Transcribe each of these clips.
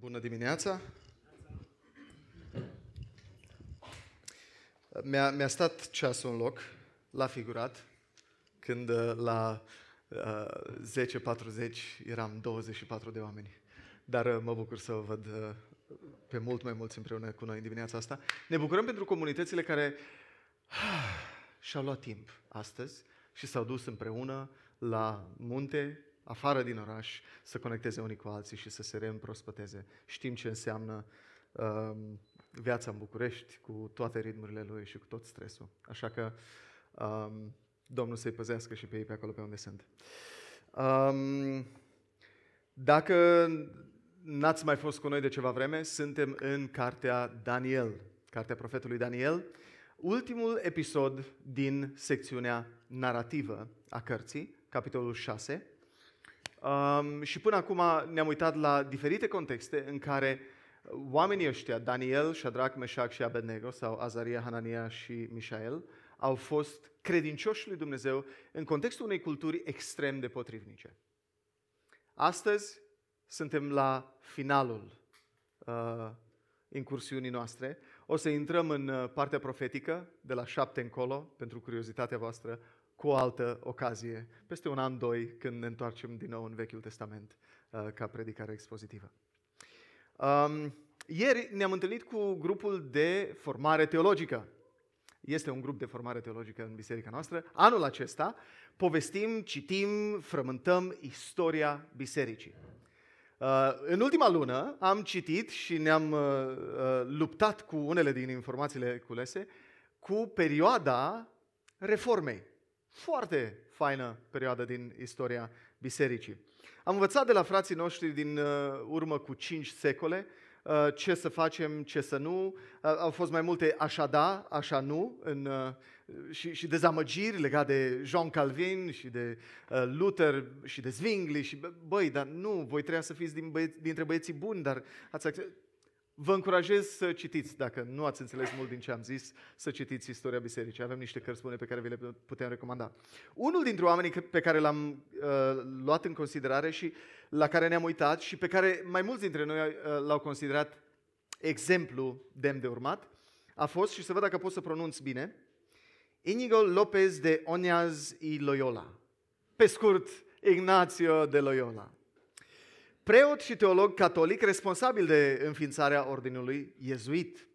Bună dimineața! Mi-a, mi-a stat ceasul în loc, la figurat, când uh, la uh, 10.40 eram 24 de oameni. Dar uh, mă bucur să vă văd uh, pe mult mai mulți împreună cu noi în dimineața asta. Ne bucurăm pentru comunitățile care uh, și-au luat timp astăzi și s-au dus împreună la munte, afară din oraș, să conecteze unii cu alții și să se reîmprospăteze. Știm ce înseamnă um, viața în București cu toate ritmurile lui și cu tot stresul. Așa că um, Domnul să-i păzească și pe ei pe acolo pe unde sunt. Um, dacă n-ați mai fost cu noi de ceva vreme, suntem în cartea Daniel, cartea profetului Daniel, ultimul episod din secțiunea narrativă a cărții, capitolul 6. Um, și până acum ne-am uitat la diferite contexte în care oamenii ăștia, Daniel, Shadrach, Meshach și Abednego, sau Azaria, Hanania și Mishael, au fost credincioși lui Dumnezeu în contextul unei culturi extrem de potrivnice. Astăzi suntem la finalul uh, incursiunii noastre. O să intrăm în uh, partea profetică de la șapte încolo, pentru curiozitatea voastră, cu o altă ocazie, peste un an, doi, când ne întoarcem din nou în Vechiul Testament uh, ca predicare expozitivă. Um, ieri ne-am întâlnit cu grupul de formare teologică. Este un grup de formare teologică în biserica noastră. Anul acesta povestim, citim, frământăm istoria bisericii. Uh, în ultima lună am citit și ne-am uh, uh, luptat cu unele din informațiile culese cu perioada reformei. Foarte faină perioadă din istoria bisericii. Am învățat de la frații noștri din urmă cu cinci secole ce să facem, ce să nu. Au fost mai multe așa da, așa nu în și, și dezamăgiri legate de Jean Calvin și de uh, Luther și de Zwingli și băi, dar nu, voi trebuia să fiți din băie, dintre băieții buni, dar ați Vă încurajez să citiți, dacă nu ați înțeles mult din ce am zis, să citiți istoria bisericii. Avem niște cărți bune pe care vi le putem recomanda. Unul dintre oamenii pe care l-am uh, luat în considerare și la care ne-am uitat și pe care mai mulți dintre noi uh, l-au considerat exemplu demn de urmat, a fost, și să văd dacă pot să pronunț bine, Inigo López de Oñaz y Loyola. Pe scurt, Ignacio de Loyola. Preot și teolog catolic responsabil de înființarea ordinului iezuit.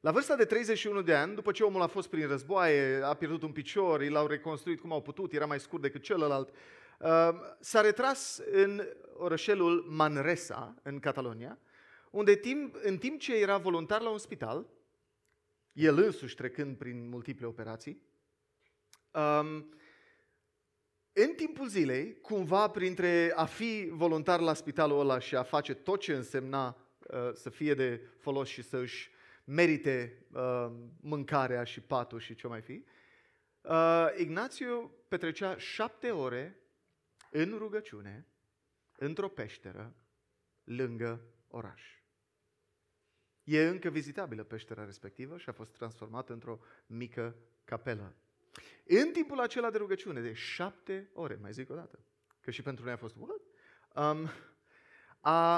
La vârsta de 31 de ani, după ce omul a fost prin războaie, a pierdut un picior, i l-au reconstruit cum au putut, era mai scurt decât celălalt, uh, s-a retras în orășelul Manresa, în Catalonia, unde timp, în timp ce era voluntar la un spital, el însuși trecând prin multiple operații, um, în timpul zilei, cumva printre a fi voluntar la spitalul ăla și a face tot ce însemna uh, să fie de folos și să își merite uh, mâncarea și patul și ce mai fi, uh, Ignațiu petrecea șapte ore în rugăciune, într-o peșteră, lângă oraș. E încă vizitabilă peștera respectivă și a fost transformată într-o mică capelă. În timpul acela de rugăciune, de șapte ore, mai zic o dată, că și pentru noi a fost, what? Um, a,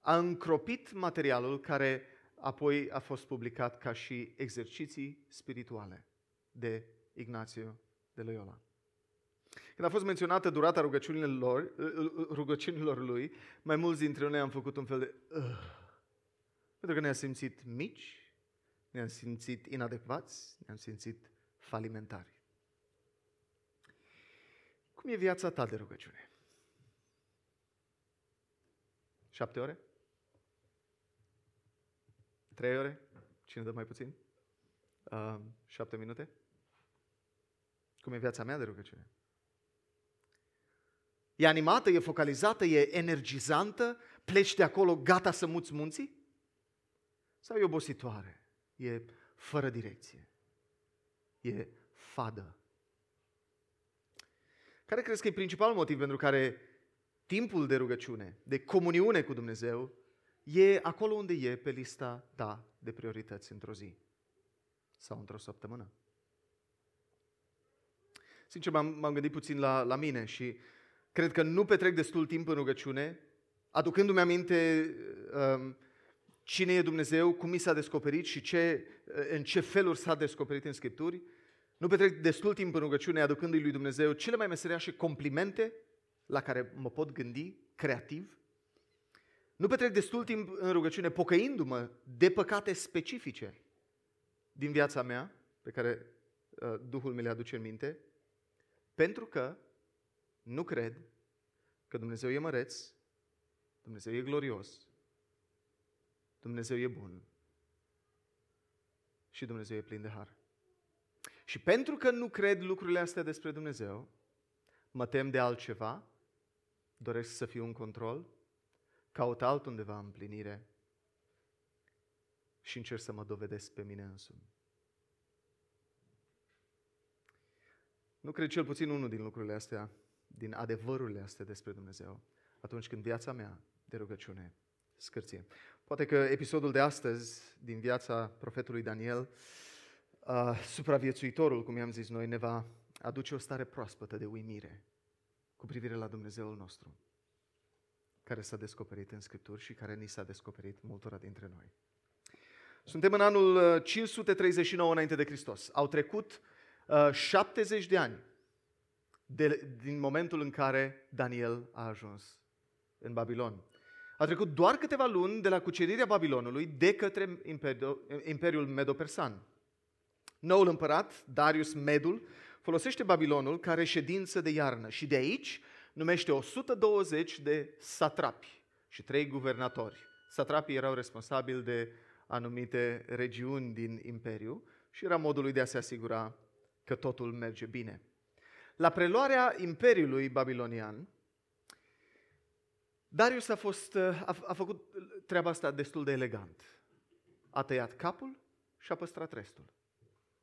a încropit materialul care apoi a fost publicat ca și exerciții spirituale de Ignațiu de Loyola. Când a fost menționată durata rugăciunilor, rugăciunilor lui, mai mulți dintre noi am făcut un fel de... Uh, pentru că ne-am simțit mici, ne-am simțit inadecvați, ne-am simțit falimentari. Cum e viața ta de rugăciune? Șapte ore? Trei ore? Cine dă mai puțin? Uh, șapte minute? Cum e viața mea de rugăciune? E animată, e focalizată, e energizantă? Pleci de acolo gata să muți munții? Sau e obositoare? E fără direcție? E fadă? Care crezi că e principalul motiv pentru care timpul de rugăciune, de comuniune cu Dumnezeu, e acolo unde e pe lista ta de priorități într-o zi sau într-o săptămână? Sincer, m-am, m-am gândit puțin la, la mine și cred că nu petrec destul timp în rugăciune aducându-mi aminte um, cine e Dumnezeu, cum mi s-a descoperit și ce, în ce feluri s-a descoperit în Scripturi. Nu petrec destul timp în rugăciune aducându-i lui Dumnezeu cele mai meseriașe complimente la care mă pot gândi, creativ. Nu petrec destul timp în rugăciune pocăindu-mă de păcate specifice din viața mea, pe care uh, Duhul mi le aduce în minte, pentru că nu cred că Dumnezeu e măreț, Dumnezeu e glorios, Dumnezeu e bun și Dumnezeu e plin de har. Și pentru că nu cred lucrurile astea despre Dumnezeu, mă tem de altceva, doresc să fiu în control, caut altundeva împlinire și încerc să mă dovedesc pe mine însumi. Nu cred cel puțin unul din lucrurile astea, din adevărurile astea despre Dumnezeu, atunci când viața mea de rugăciune scârție. Poate că episodul de astăzi din viața profetului Daniel, uh, supraviețuitorul, cum i-am zis noi, ne va aduce o stare proaspătă de uimire cu privire la Dumnezeul nostru, care s-a descoperit în Scripturi și care ni s-a descoperit multora dintre noi. Suntem în anul 539 uh, înainte de Hristos. Au trecut uh, 70 de ani de, din momentul în care Daniel a ajuns în Babilon. A trecut doar câteva luni de la cucerirea Babilonului de către Imperiul Medo-Persan. Noul împărat, Darius Medul, folosește Babilonul ca reședință de iarnă și de aici numește 120 de satrapi și trei guvernatori. Satrapii erau responsabili de anumite regiuni din imperiu și era modul lui de a se asigura că totul merge bine. La preluarea imperiului babilonian, Darius a, fost, a, a făcut treaba asta destul de elegant. A tăiat capul și a păstrat restul.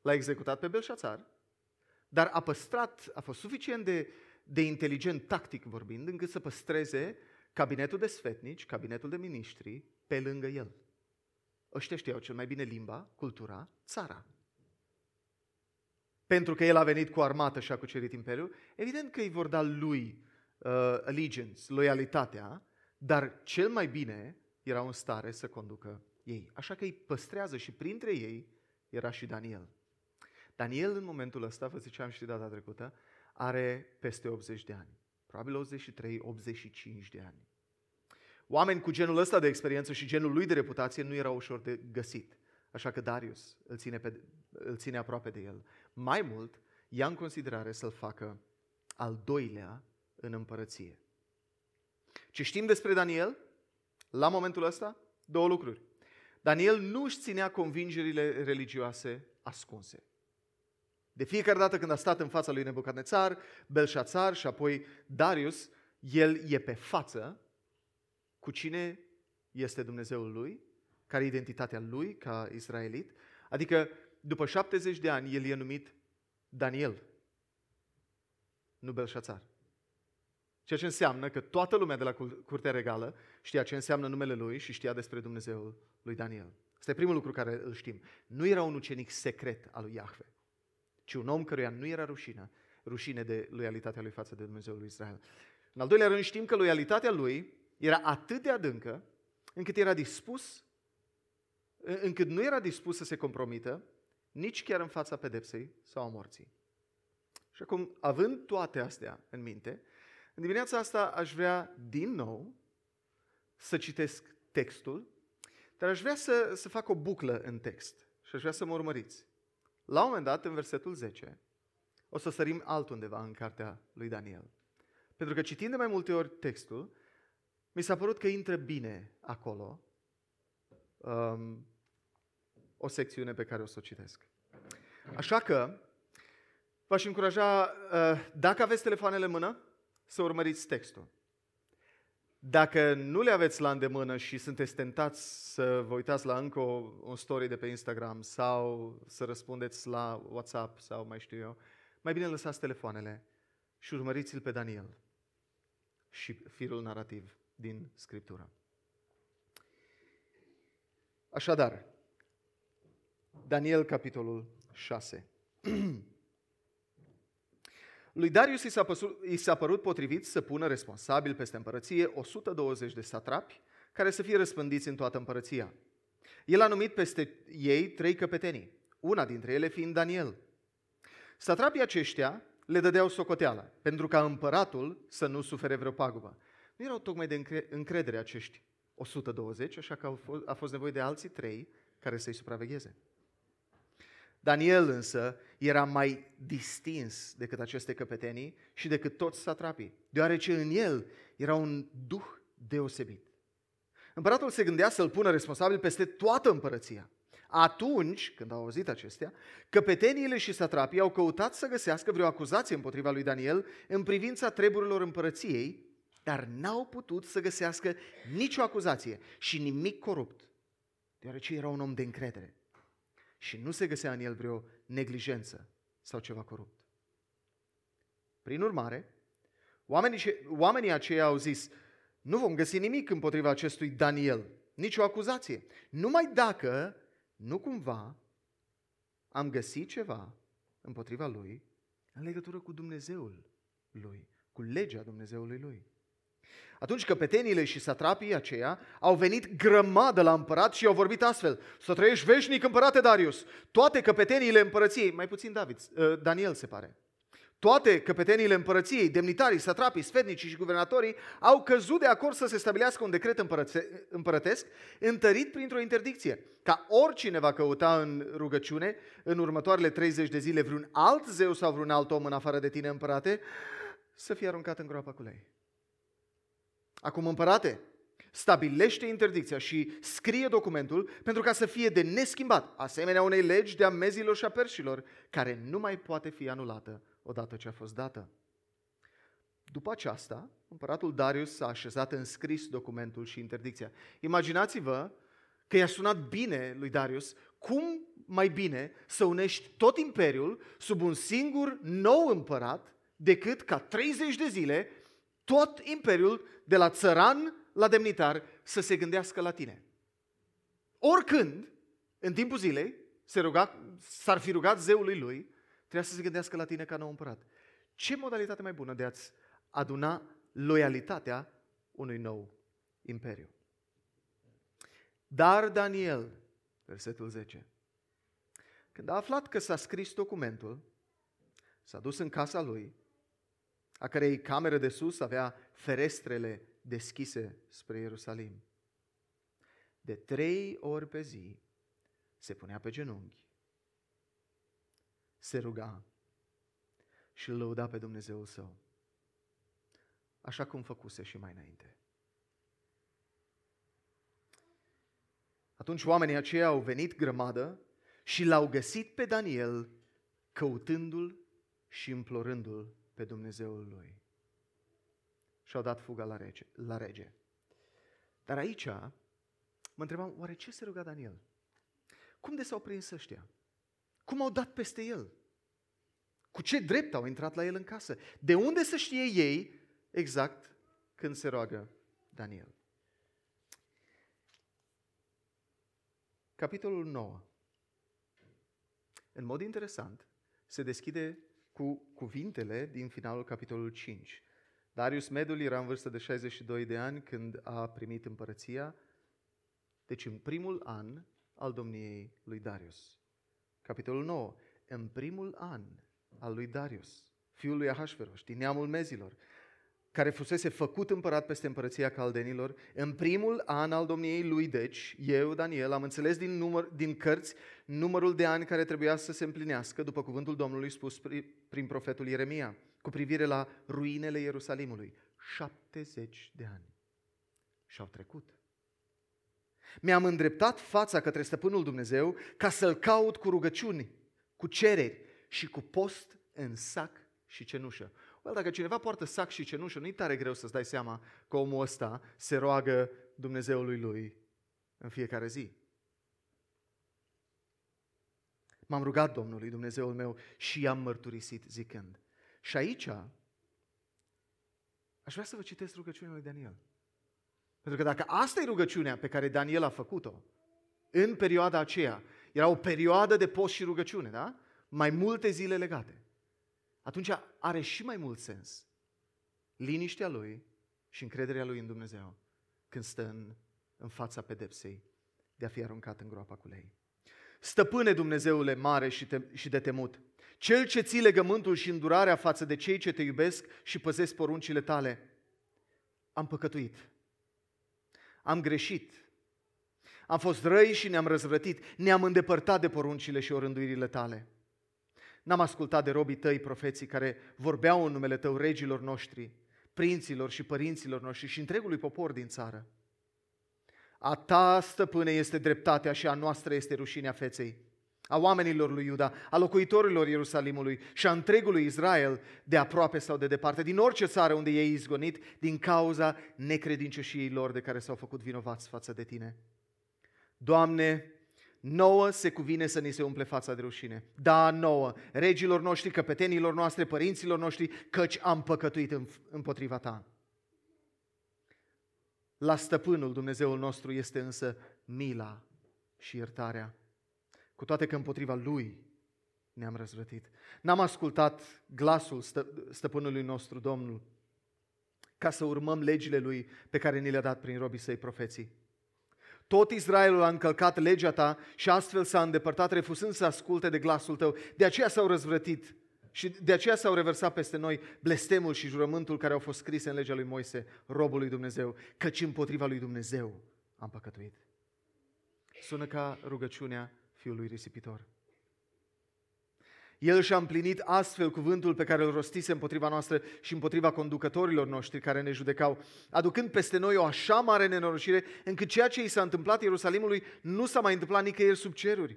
L-a executat pe Belșațar, dar a păstrat, a fost suficient de, de inteligent tactic vorbind, încât să păstreze cabinetul de sfetnici, cabinetul de miniștri, pe lângă el. Ăștia știau cel mai bine limba, cultura, țara. Pentru că el a venit cu armată și a cucerit imperiul, evident că îi vor da lui uh, allegiance, loialitatea, dar cel mai bine erau în stare să conducă ei. Așa că îi păstrează și printre ei era și Daniel. Daniel în momentul ăsta, vă ziceam și data trecută, are peste 80 de ani. Probabil 83-85 de ani. Oameni cu genul ăsta de experiență și genul lui de reputație nu erau ușor de găsit. Așa că Darius îl ține, pe, îl ține aproape de el. Mai mult, ia în considerare să-l facă al doilea în împărăție. Ce știm despre Daniel? La momentul ăsta, două lucruri. Daniel nu își ținea convingerile religioase ascunse. De fiecare dată când a stat în fața lui Nebucadnețar, Belșațar și apoi Darius, el e pe față cu cine este Dumnezeul lui, care e identitatea lui ca israelit. Adică după 70 de ani el e numit Daniel, nu Belșațar. Ceea ce înseamnă că toată lumea de la curtea regală știa ce înseamnă numele lui și știa despre Dumnezeul lui Daniel. Asta e primul lucru care îl știm. Nu era un ucenic secret al lui Iahve, ci un om căruia nu era rușine, rușine de loialitatea lui față de Dumnezeul lui Israel. În al doilea rând știm că loialitatea lui era atât de adâncă încât era dispus, încât nu era dispus să se compromită nici chiar în fața pedepsei sau a morții. Și acum, având toate astea în minte, în dimineața asta aș vrea din nou să citesc textul, dar aș vrea să, să fac o buclă în text și aș vrea să mă urmăriți. La un moment dat, în versetul 10, o să sărim altundeva în cartea lui Daniel. Pentru că citind de mai multe ori textul, mi s-a părut că intră bine acolo um, o secțiune pe care o să o citesc. Așa că v-aș încuraja, uh, dacă aveți telefoanele în mână, să urmăriți textul. Dacă nu le aveți la îndemână și sunteți tentați să vă uitați la încă o, un story de pe Instagram sau să răspundeți la WhatsApp sau mai știu eu, mai bine lăsați telefoanele și urmăriți-l pe Daniel și firul narrativ din Scriptură. Așadar, Daniel, capitolul 6. Lui Darius i s-a, păsut, i s-a părut potrivit să pună responsabil peste împărăție 120 de satrapi care să fie răspândiți în toată împărăția. El a numit peste ei trei căpetenii, una dintre ele fiind Daniel. Satrapii aceștia le dădeau socoteală, pentru ca împăratul să nu sufere vreo pagubă. Nu erau tocmai de încredere acești 120, așa că a fost nevoie de alții trei care să-i supravegheze. Daniel însă era mai distins decât aceste căpetenii și decât toți satrapii, deoarece în el era un duh deosebit. Împăratul se gândea să-l pună responsabil peste toată împărăția. Atunci, când au auzit acestea, căpeteniile și satrapii au căutat să găsească vreo acuzație împotriva lui Daniel în privința treburilor împărăției, dar n-au putut să găsească nicio acuzație și nimic corupt, deoarece era un om de încredere și nu se găsea în el vreo neglijență sau ceva corupt. Prin urmare, oamenii, oamenii aceia au zis, nu vom găsi nimic împotriva acestui Daniel, nicio acuzație, numai dacă nu cumva am găsit ceva împotriva lui în legătură cu Dumnezeul lui, cu legea Dumnezeului lui. Atunci căpetenile și satrapii aceia au venit grămadă la împărat și au vorbit astfel. Să trăiești veșnic, împărate Darius. Toate căpeteniile împărăției, mai puțin David, uh, Daniel se pare, toate căpeteniile împărăției, demnitarii, satrapii, sfetnicii și guvernatorii au căzut de acord să se stabilească un decret împărătesc întărit printr-o interdicție, ca oricine va căuta în rugăciune în următoarele 30 de zile vreun alt zeu sau vreun alt om în afară de tine, împărate, să fie aruncat în groapa cu lei. Acum, împărate, stabilește interdicția și scrie documentul pentru ca să fie de neschimbat, asemenea unei legi de a mezilor și a perșilor, care nu mai poate fi anulată odată ce a fost dată. După aceasta, împăratul Darius s-a așezat în scris documentul și interdicția. Imaginați-vă că i-a sunat bine lui Darius cum mai bine să unești tot imperiul sub un singur nou împărat decât ca 30 de zile tot imperiul de la țăran la demnitar să se gândească la tine. Oricând, în timpul zilei, se ruga, s-ar fi rugat zeului lui Trebuia să se gândească la tine ca nou împărat. Ce modalitate mai bună de a-ți aduna loialitatea unui nou imperiu? Dar Daniel, versetul 10, când a aflat că s-a scris documentul, s-a dus în casa lui, a cărei cameră de sus avea ferestrele deschise spre Ierusalim. De trei ori pe zi se punea pe genunchi se ruga și îl lăuda pe Dumnezeul său, așa cum făcuse și mai înainte. Atunci oamenii aceia au venit grămadă și l-au găsit pe Daniel căutându-l și implorându-l pe Dumnezeul lui. Și au dat fuga la rege. La rege. Dar aici mă întrebam, oare ce se ruga Daniel? Cum de s-au prins ăștia? Cum au dat peste el? Cu ce drept au intrat la el în casă? De unde să știe ei exact când se roagă Daniel? Capitolul 9. În mod interesant, se deschide cu cuvintele din finalul capitolului 5. Darius Medul era în vârstă de 62 de ani când a primit împărăția, deci în primul an al domniei lui Darius. Capitolul 9. În primul an al lui Darius, fiul lui Ahasveros, din neamul mezilor, care fusese făcut împărat peste împărăția caldenilor, în primul an al domniei lui, deci, eu, Daniel, am înțeles din, număr, din cărți numărul de ani care trebuia să se împlinească, după cuvântul Domnului spus prin profetul Ieremia, cu privire la ruinele Ierusalimului. 70 de ani. Și au trecut. Mi-am îndreptat fața către stăpânul Dumnezeu ca să-L caut cu rugăciuni, cu cereri și cu post în sac și cenușă. Well, dacă cineva poartă sac și cenușă, nu-i tare greu să-ți dai seama că omul ăsta se roagă Dumnezeului lui în fiecare zi. M-am rugat Domnului Dumnezeul meu și i-am mărturisit zicând. Și aici aș vrea să vă citesc rugăciunea lui Daniel. Pentru că dacă asta e rugăciunea pe care Daniel a făcut-o în perioada aceea, era o perioadă de post și rugăciune, da? Mai multe zile legate. Atunci are și mai mult sens liniștea lui și încrederea lui în Dumnezeu când stă în, în fața pedepsei de a fi aruncat în groapa cu lei. Stăpâne Dumnezeule mare și, te, și de temut, cel ce ții legământul și îndurarea față de cei ce te iubesc și păzesc poruncile tale, am păcătuit, am greșit, am fost răi și ne-am răzvrătit, ne-am îndepărtat de poruncile și orânduirile tale. N-am ascultat de robii tăi, profeții, care vorbeau în numele tău regilor noștri, prinților și părinților noștri și întregului popor din țară. A ta, stăpâne, este dreptatea și a noastră este rușinea feței, a oamenilor lui Iuda, a locuitorilor Ierusalimului și a întregului Israel, de aproape sau de departe, din orice țară unde ei izgonit, din cauza necredincioșiei lor de care s-au făcut vinovați față de tine. Doamne, nouă se cuvine să ni se umple fața de rușine. Da, nouă, regilor noștri, căpetenilor noastre, părinților noștri, căci am păcătuit împotriva ta. La stăpânul Dumnezeul nostru este însă mila și iertarea. Cu toate că împotriva lui ne-am răzvrătit. N-am ascultat glasul stă, stăpânului nostru, Domnul, ca să urmăm legile lui pe care ni le-a dat prin robii săi profeții. Tot Israelul a încălcat legea ta și astfel s-a îndepărtat, refuzând să asculte de glasul tău. De aceea s-au răzvrătit și de aceea s-au reversat peste noi blestemul și jurământul care au fost scrise în legea lui Moise, robul lui Dumnezeu, căci împotriva lui Dumnezeu am păcătuit. Sună ca rugăciunea fiului risipitor. El și-a împlinit astfel cuvântul pe care îl rostise împotriva noastră și împotriva conducătorilor noștri care ne judecau, aducând peste noi o așa mare nenorocire, încât ceea ce i s-a întâmplat Ierusalimului nu s-a mai întâmplat nicăieri sub ceruri.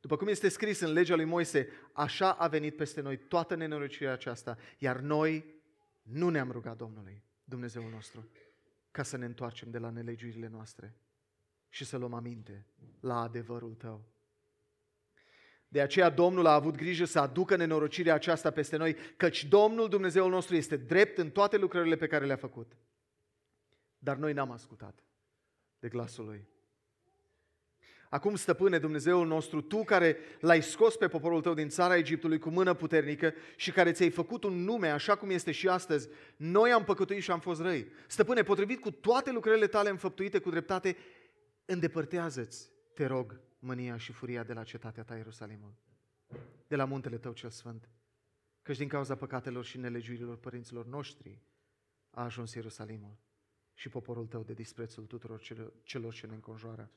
După cum este scris în legea lui Moise, așa a venit peste noi toată nenorocirea aceasta, iar noi nu ne-am rugat Domnului, Dumnezeul nostru, ca să ne întoarcem de la nelegiurile noastre și să luăm aminte la adevărul Tău. De aceea Domnul a avut grijă să aducă nenorocirea aceasta peste noi, căci Domnul Dumnezeul nostru este drept în toate lucrările pe care le-a făcut. Dar noi n-am ascultat de glasul Lui. Acum, stăpâne, Dumnezeul nostru, Tu care l-ai scos pe poporul Tău din țara Egiptului cu mână puternică și care ți-ai făcut un nume așa cum este și astăzi, noi am păcătuit și am fost răi. Stăpâne, potrivit cu toate lucrările Tale înfăptuite cu dreptate, îndepărtează-ți, te rog, mânia și furia de la cetatea ta, Ierusalimul, de la muntele tău cel sfânt, căci din cauza păcatelor și nelegiurilor părinților noștri a ajuns Ierusalimul și poporul tău de disprețul tuturor celor ce ne înconjoară.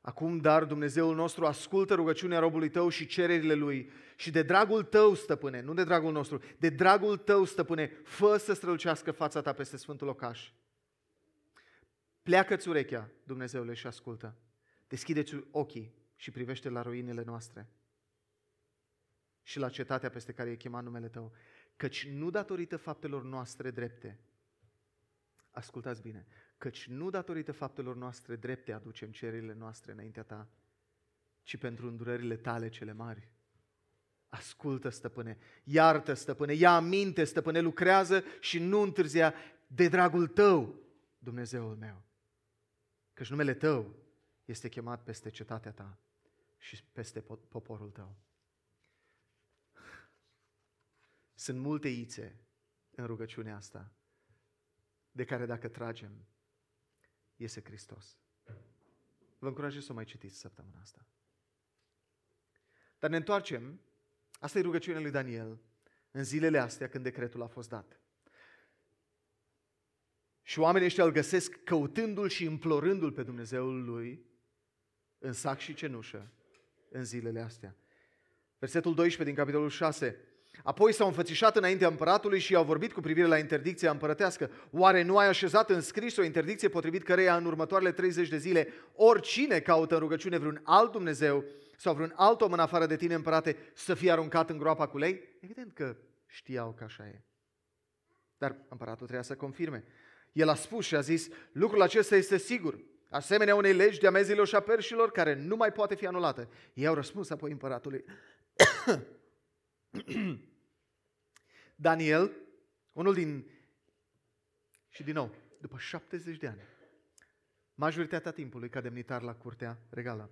Acum, dar, Dumnezeul nostru ascultă rugăciunea robului tău și cererile lui și de dragul tău, stăpâne, nu de dragul nostru, de dragul tău, stăpâne, fă să strălucească fața ta peste Sfântul Locaș. Pleacă-ți urechea, Dumnezeule, și ascultă. Deschideți ochii și privește la ruinele noastre și la cetatea peste care e chemat numele Tău, căci nu datorită faptelor noastre drepte, ascultați bine, căci nu datorită faptelor noastre drepte aducem cererile noastre înaintea Ta, ci pentru îndurările Tale cele mari. Ascultă, stăpâne, iartă, stăpâne, ia aminte, stăpâne, lucrează și nu întârzia de dragul Tău, Dumnezeul meu. Căci numele Tău este chemat peste cetatea ta și peste poporul tău. Sunt multe ițe în rugăciunea asta, de care dacă tragem, iese Hristos. Vă încurajez să o mai citiți săptămâna asta. Dar ne întoarcem, asta e rugăciunea lui Daniel, în zilele astea când decretul a fost dat. Și oamenii ăștia îl găsesc căutându-l și implorându-l pe Dumnezeul lui în sac și cenușă în zilele astea. Versetul 12 din capitolul 6. Apoi s-au înfățișat înaintea împăratului și i-au vorbit cu privire la interdicția împărătească. Oare nu ai așezat în scris o interdicție potrivit căreia în următoarele 30 de zile oricine caută în rugăciune vreun alt Dumnezeu sau vreun alt om în afară de tine împărate să fie aruncat în groapa cu lei? Evident că știau că așa e. Dar împăratul trebuia să confirme. El a spus și a zis, lucrul acesta este sigur asemenea unei legi de amezilor și a perșilor care nu mai poate fi anulată. Ei au răspuns apoi împăratului. Daniel, unul din... Și din nou, după 70 de ani, majoritatea timpului ca demnitar la curtea regală.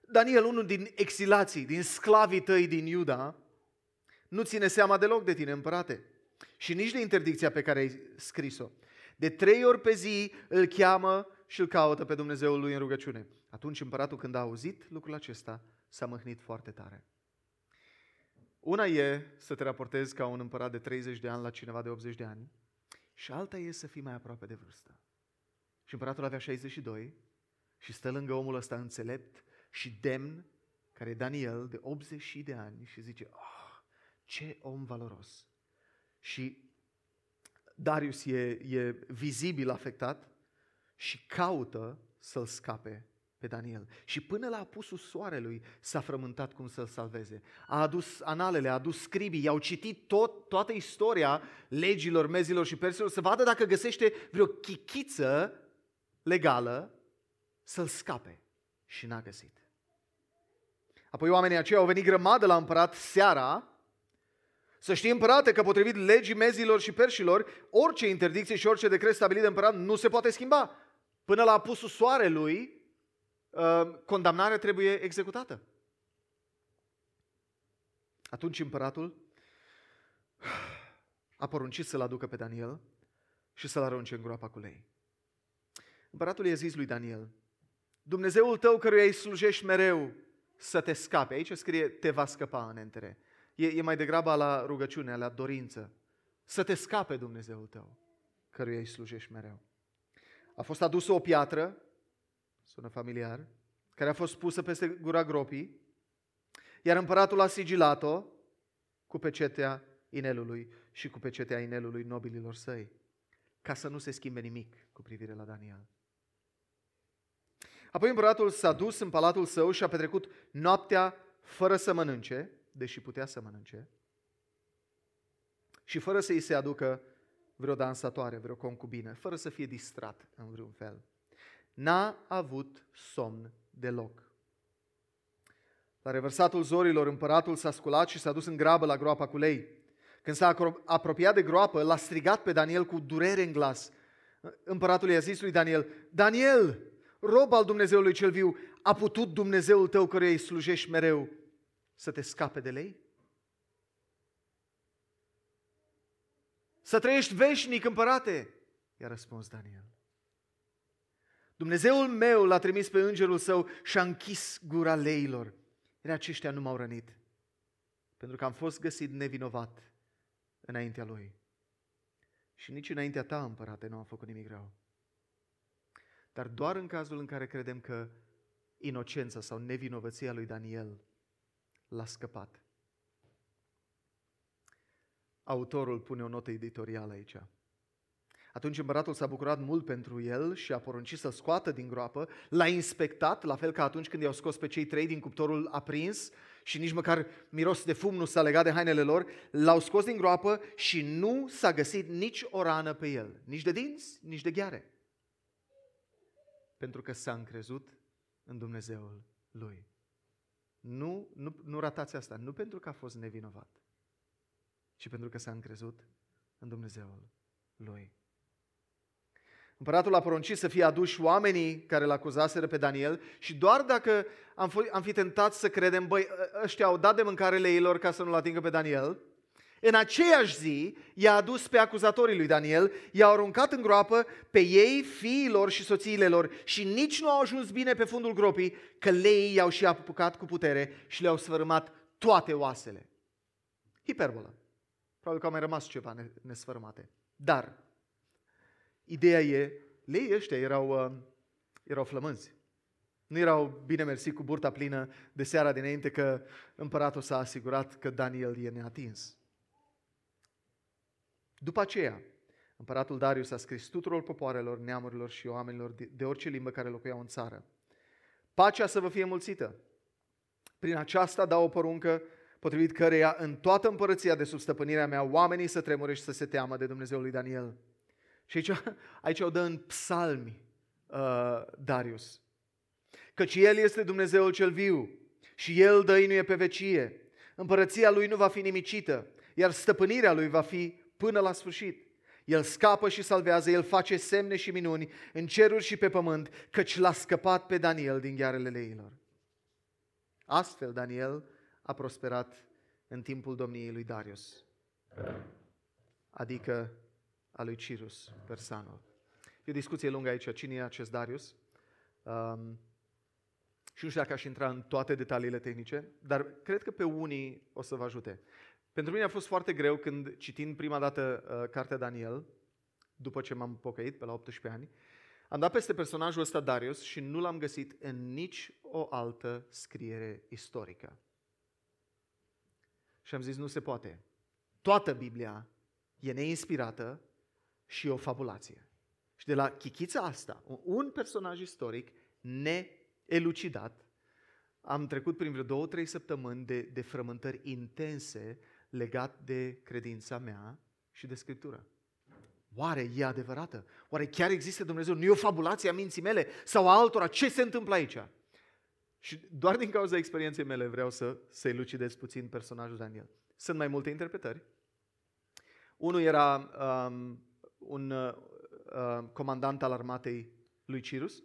Daniel, unul din exilații, din sclavii tăi din Iuda, nu ține seama deloc de tine, împărate, și nici de interdicția pe care ai scris-o. De trei ori pe zi îl cheamă și îl caută pe Dumnezeul lui în rugăciune. Atunci împăratul, când a auzit lucrul acesta, s-a mâhnit foarte tare. Una e să te raportezi ca un împărat de 30 de ani la cineva de 80 de ani și alta e să fii mai aproape de vârstă. Și împăratul avea 62 și stă lângă omul ăsta înțelept și demn, care e Daniel, de 80 de ani și zice, oh, ce om valoros. Și Darius e, e vizibil afectat și caută să-l scape pe Daniel. Și până la apusul soarelui s-a frământat cum să-l salveze. A adus analele, a adus scribii, i-au citit tot, toată istoria legilor, mezilor și persilor să vadă dacă găsește vreo chichiță legală să-l scape. Și n-a găsit. Apoi oamenii aceia au venit grămadă la împărat seara să știi, împărate, că potrivit legii mezilor și perșilor, orice interdicție și orice decret stabilit de împărat nu se poate schimba. Până la apusul soarelui, uh, condamnarea trebuie executată. Atunci împăratul a poruncit să-l aducă pe Daniel și să-l arunce în groapa cu lei. Împăratul i-a zis lui Daniel, Dumnezeul tău căruia îi slujești mereu să te scape. Aici scrie, te va scăpa în entere. E, e mai degrabă la rugăciune, la dorință. Să te scape Dumnezeul tău, căruia îi slujești mereu. A fost adusă o piatră, sună familiar, care a fost pusă peste gura gropii, iar împăratul a sigilat-o cu pecetea inelului și cu pecetea inelului nobililor săi, ca să nu se schimbe nimic cu privire la Daniel. Apoi împăratul s-a dus în palatul său și a petrecut noaptea fără să mănânce, deși putea să mănânce, și fără să îi se aducă vreo dansatoare, vreo concubină, fără să fie distrat în vreun fel. N-a avut somn deloc. La revărsatul zorilor, împăratul s-a sculat și s-a dus în grabă la groapa cu lei. Când s-a apropiat de groapă, l-a strigat pe Daniel cu durere în glas. Împăratul i-a zis lui Daniel, Daniel, rob al Dumnezeului cel viu, a putut Dumnezeul tău căruia îi slujești mereu să te scape de lei? Să trăiești veșnic, împărate, i-a răspuns Daniel. Dumnezeul meu l-a trimis pe îngerul său și a închis gura leilor. Iar aceștia nu m-au rănit, pentru că am fost găsit nevinovat înaintea lui. Și nici înaintea ta, împărate, nu am făcut nimic rău. Dar doar în cazul în care credem că inocența sau nevinovăția lui Daniel l-a scăpat. Autorul pune o notă editorială aici. Atunci împăratul s-a bucurat mult pentru el și a poruncit să scoată din groapă, l-a inspectat, la fel ca atunci când i-au scos pe cei trei din cuptorul aprins și nici măcar miros de fum nu s-a legat de hainele lor, l-au scos din groapă și nu s-a găsit nici o rană pe el, nici de dinți, nici de gheare. Pentru că s-a încrezut în Dumnezeul lui. Nu, nu, nu ratați asta, nu pentru că a fost nevinovat, ci pentru că s-a încrezut în Dumnezeul lui. Împăratul a poruncit să fie aduși oamenii care l acuzaseră pe Daniel și doar dacă am, fi, am fi tentat să credem, băi, ă, ăștia au dat de mâncare leilor ca să nu-l atingă pe Daniel, în aceeași zi i-a adus pe acuzatorii lui Daniel, i-a aruncat în groapă pe ei, fiilor și soțiile lor și nici nu au ajuns bine pe fundul gropii, că leii i-au și apucat cu putere și le-au sfărâmat toate oasele. Hiperbolă. Probabil că au mai rămas ceva nesfărâmate. Dar, ideea e, leii ăștia erau, uh, erau flămânzi. Nu erau bine mersi cu burta plină de seara dinainte că împăratul s-a asigurat că Daniel e neatins. După aceea, împăratul Darius a scris tuturor popoarelor, neamurilor și oamenilor de orice limbă care locuiau în țară. Pacea să vă fie mulțită. Prin aceasta dau o poruncă potrivit căreia în toată împărăția de sub stăpânirea mea oamenii să tremure și să se teamă de Dumnezeul lui Daniel. Și aici, aici o dă în psalmi uh, Darius. Căci El este Dumnezeul cel viu și El dăinuie pe vecie. Împărăția Lui nu va fi nimicită, iar stăpânirea Lui va fi până la sfârșit. El scapă și salvează, El face semne și minuni în ceruri și pe pământ, căci l-a scăpat pe Daniel din ghearele leilor. Astfel, Daniel a prosperat în timpul domniei lui Darius, adică a lui Cirus, persanul. E o discuție lungă aici. Cine e acest Darius? Um, și nu știu dacă aș intra în toate detaliile tehnice, dar cred că pe unii o să vă ajute. Pentru mine a fost foarte greu când citind prima dată uh, cartea Daniel, după ce m-am pocăit pe la 18 ani, am dat peste personajul ăsta Darius și nu l-am găsit în nici o altă scriere istorică. Și am zis, nu se poate. Toată Biblia e neinspirată și o fabulație. Și de la chichița asta, un personaj istoric neelucidat, am trecut prin vreo două, trei săptămâni de, de frământări intense legat de credința mea și de Scriptură. Oare e adevărată? Oare chiar există Dumnezeu? Nu e o fabulație a minții mele sau a altora? Ce se întâmplă aici? Și doar din cauza experienței mele vreau să, să elucidez puțin personajul Daniel. Sunt mai multe interpretări. Unul era um, un uh, comandant al armatei lui Cirus,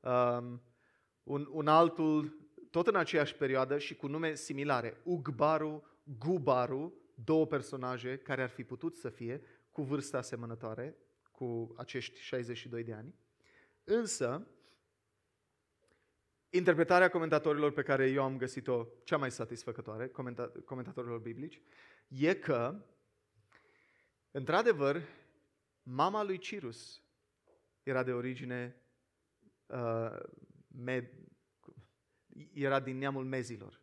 um, un, un altul tot în aceeași perioadă și cu nume similare, Ugbaru, Gubaru, două personaje care ar fi putut să fie cu vârsta asemănătoare, cu acești 62 de ani. Însă, interpretarea comentatorilor pe care eu am găsit-o cea mai satisfăcătoare, comenta- comentatorilor biblici, e că, într-adevăr, mama lui Cirus era de origine uh, med, era din neamul mezilor.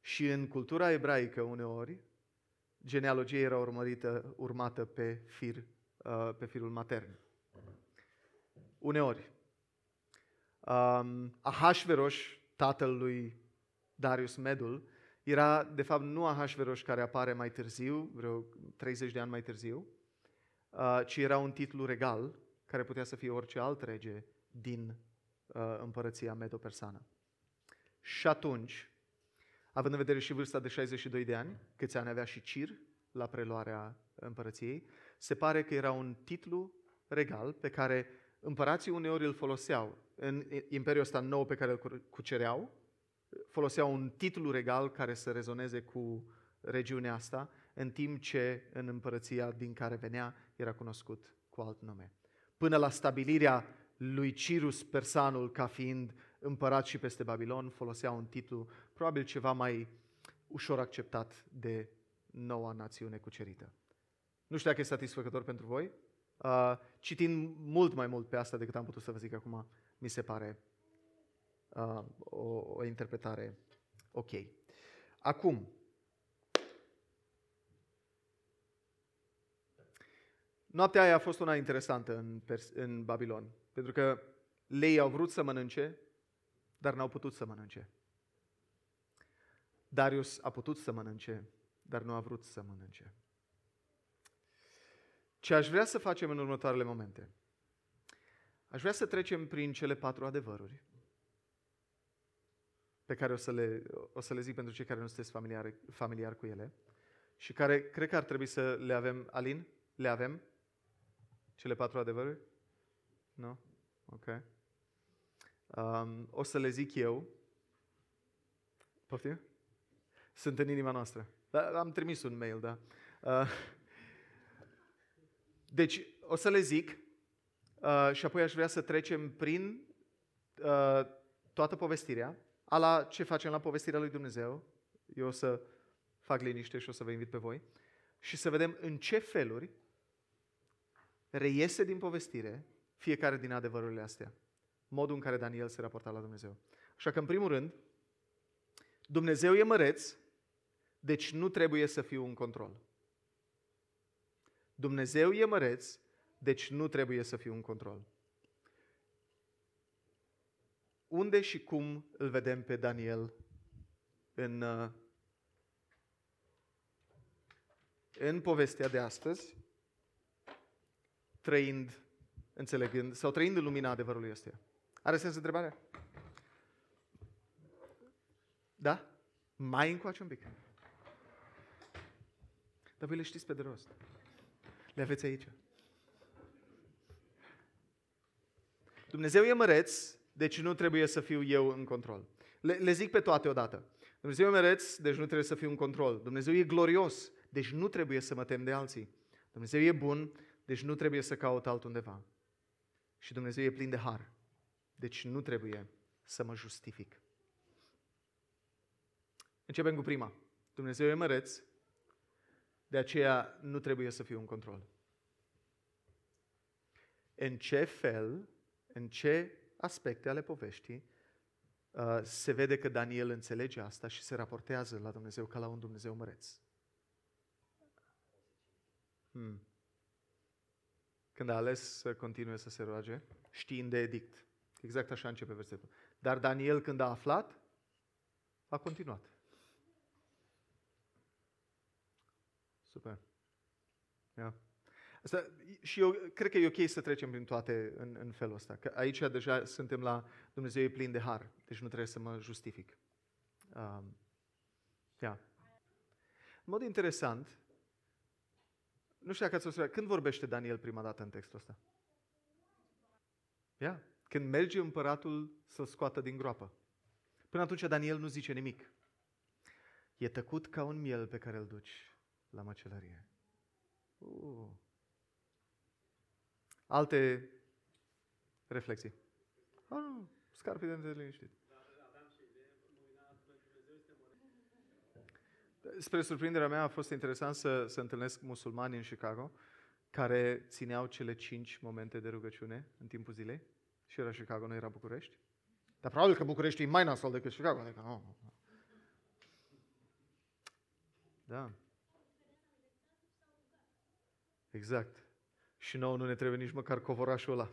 Și în cultura ebraică uneori, genealogia era urmărită, urmată pe, fir, uh, pe firul matern. Uneori. Um, Ahasveros, tatăl lui Darius Medul, era de fapt nu Ahasveros care apare mai târziu, vreo 30 de ani mai târziu, uh, ci era un titlu regal care putea să fie orice alt rege din uh, împărăția medo-persană. Și atunci, având în vedere și vârsta de 62 de ani, câți ani avea și Cir la preluarea împărăției, se pare că era un titlu regal pe care împărații uneori îl foloseau. În imperiul ăsta nou pe care îl cucereau, foloseau un titlu regal care să rezoneze cu regiunea asta, în timp ce în împărăția din care venea era cunoscut cu alt nume. Până la stabilirea lui Cirus Persanul ca fiind împărat și peste Babilon, folosea un titlu probabil ceva mai ușor acceptat de noua națiune cucerită. Nu știu dacă e satisfăcător pentru voi. Uh, citind mult mai mult pe asta decât am putut să vă zic acum, mi se pare uh, o, o interpretare ok. Acum, noaptea aia a fost una interesantă în, în Babilon, pentru că lei au vrut să mănânce, dar n-au putut să mănânce. Darius a putut să mănânce, dar nu a vrut să mănânce. Ce aș vrea să facem în următoarele momente? Aș vrea să trecem prin cele patru adevăruri pe care o să le, o să le zic pentru cei care nu sunteți familiari, familiar cu ele și care cred că ar trebui să le avem. Alin, le avem? Cele patru adevăruri? Nu? Ok. Um, o să le zic eu. Poftim? Sunt în inima noastră. Da, am trimis un mail, da. Uh, deci, o să le zic uh, și apoi aș vrea să trecem prin uh, toată povestirea, ala ce facem la povestirea lui Dumnezeu. Eu o să fac liniște și o să vă invit pe voi. Și să vedem în ce feluri reiese din povestire fiecare din adevărurile astea. Modul în care Daniel se raporta la Dumnezeu. Așa că, în primul rând, Dumnezeu e măreț deci nu trebuie să fiu în control. Dumnezeu e măreț, deci nu trebuie să fiu în control. Unde și cum îl vedem pe Daniel în, uh, în povestea de astăzi, trăind, înțelegând, sau trăind în lumina adevărului ăsta? Are sens întrebarea? Da? Mai încoace un pic. Dar voi le știți pe de rost. Le aveți aici. Dumnezeu e măreț, deci nu trebuie să fiu eu în control. Le, le zic pe toate odată. Dumnezeu e mereț, deci nu trebuie să fiu în control. Dumnezeu e glorios, deci nu trebuie să mă tem de alții. Dumnezeu e bun, deci nu trebuie să caut altundeva. Și Dumnezeu e plin de har, deci nu trebuie să mă justific. Începem cu prima. Dumnezeu e măreț, de aceea nu trebuie să fiu în control. În ce fel, în ce aspecte ale poveștii uh, se vede că Daniel înțelege asta și se raportează la Dumnezeu ca la un Dumnezeu măreț. Hmm. Când a ales să continue să se roage, știind de edict. Exact așa începe versetul. Dar Daniel, când a aflat, a continuat. Super. Yeah. Asta, și eu cred că e ok să trecem prin toate în, în felul ăsta. Că aici deja suntem la Dumnezeu e plin de har, deci nu trebuie să mă justific. Um, yeah. În mod interesant, nu știu dacă ați observat, când vorbește Daniel prima dată în textul ăsta? Yeah. Când merge împăratul să-l scoată din groapă. Până atunci Daniel nu zice nimic. E tăcut ca un miel pe care îl duci la măcelărie. Uh. Alte reflexii? Ah, nu, scarpe de liniștit. Spre surprinderea mea a fost interesant să, să întâlnesc musulmani în Chicago care țineau cele cinci momente de rugăciune în timpul zilei. Și era Chicago, nu era București. Dar probabil că București e mai nasol decât Chicago. Adică, nu. Da. Exact. Și nouă nu ne trebuie nici măcar covorașul ăla.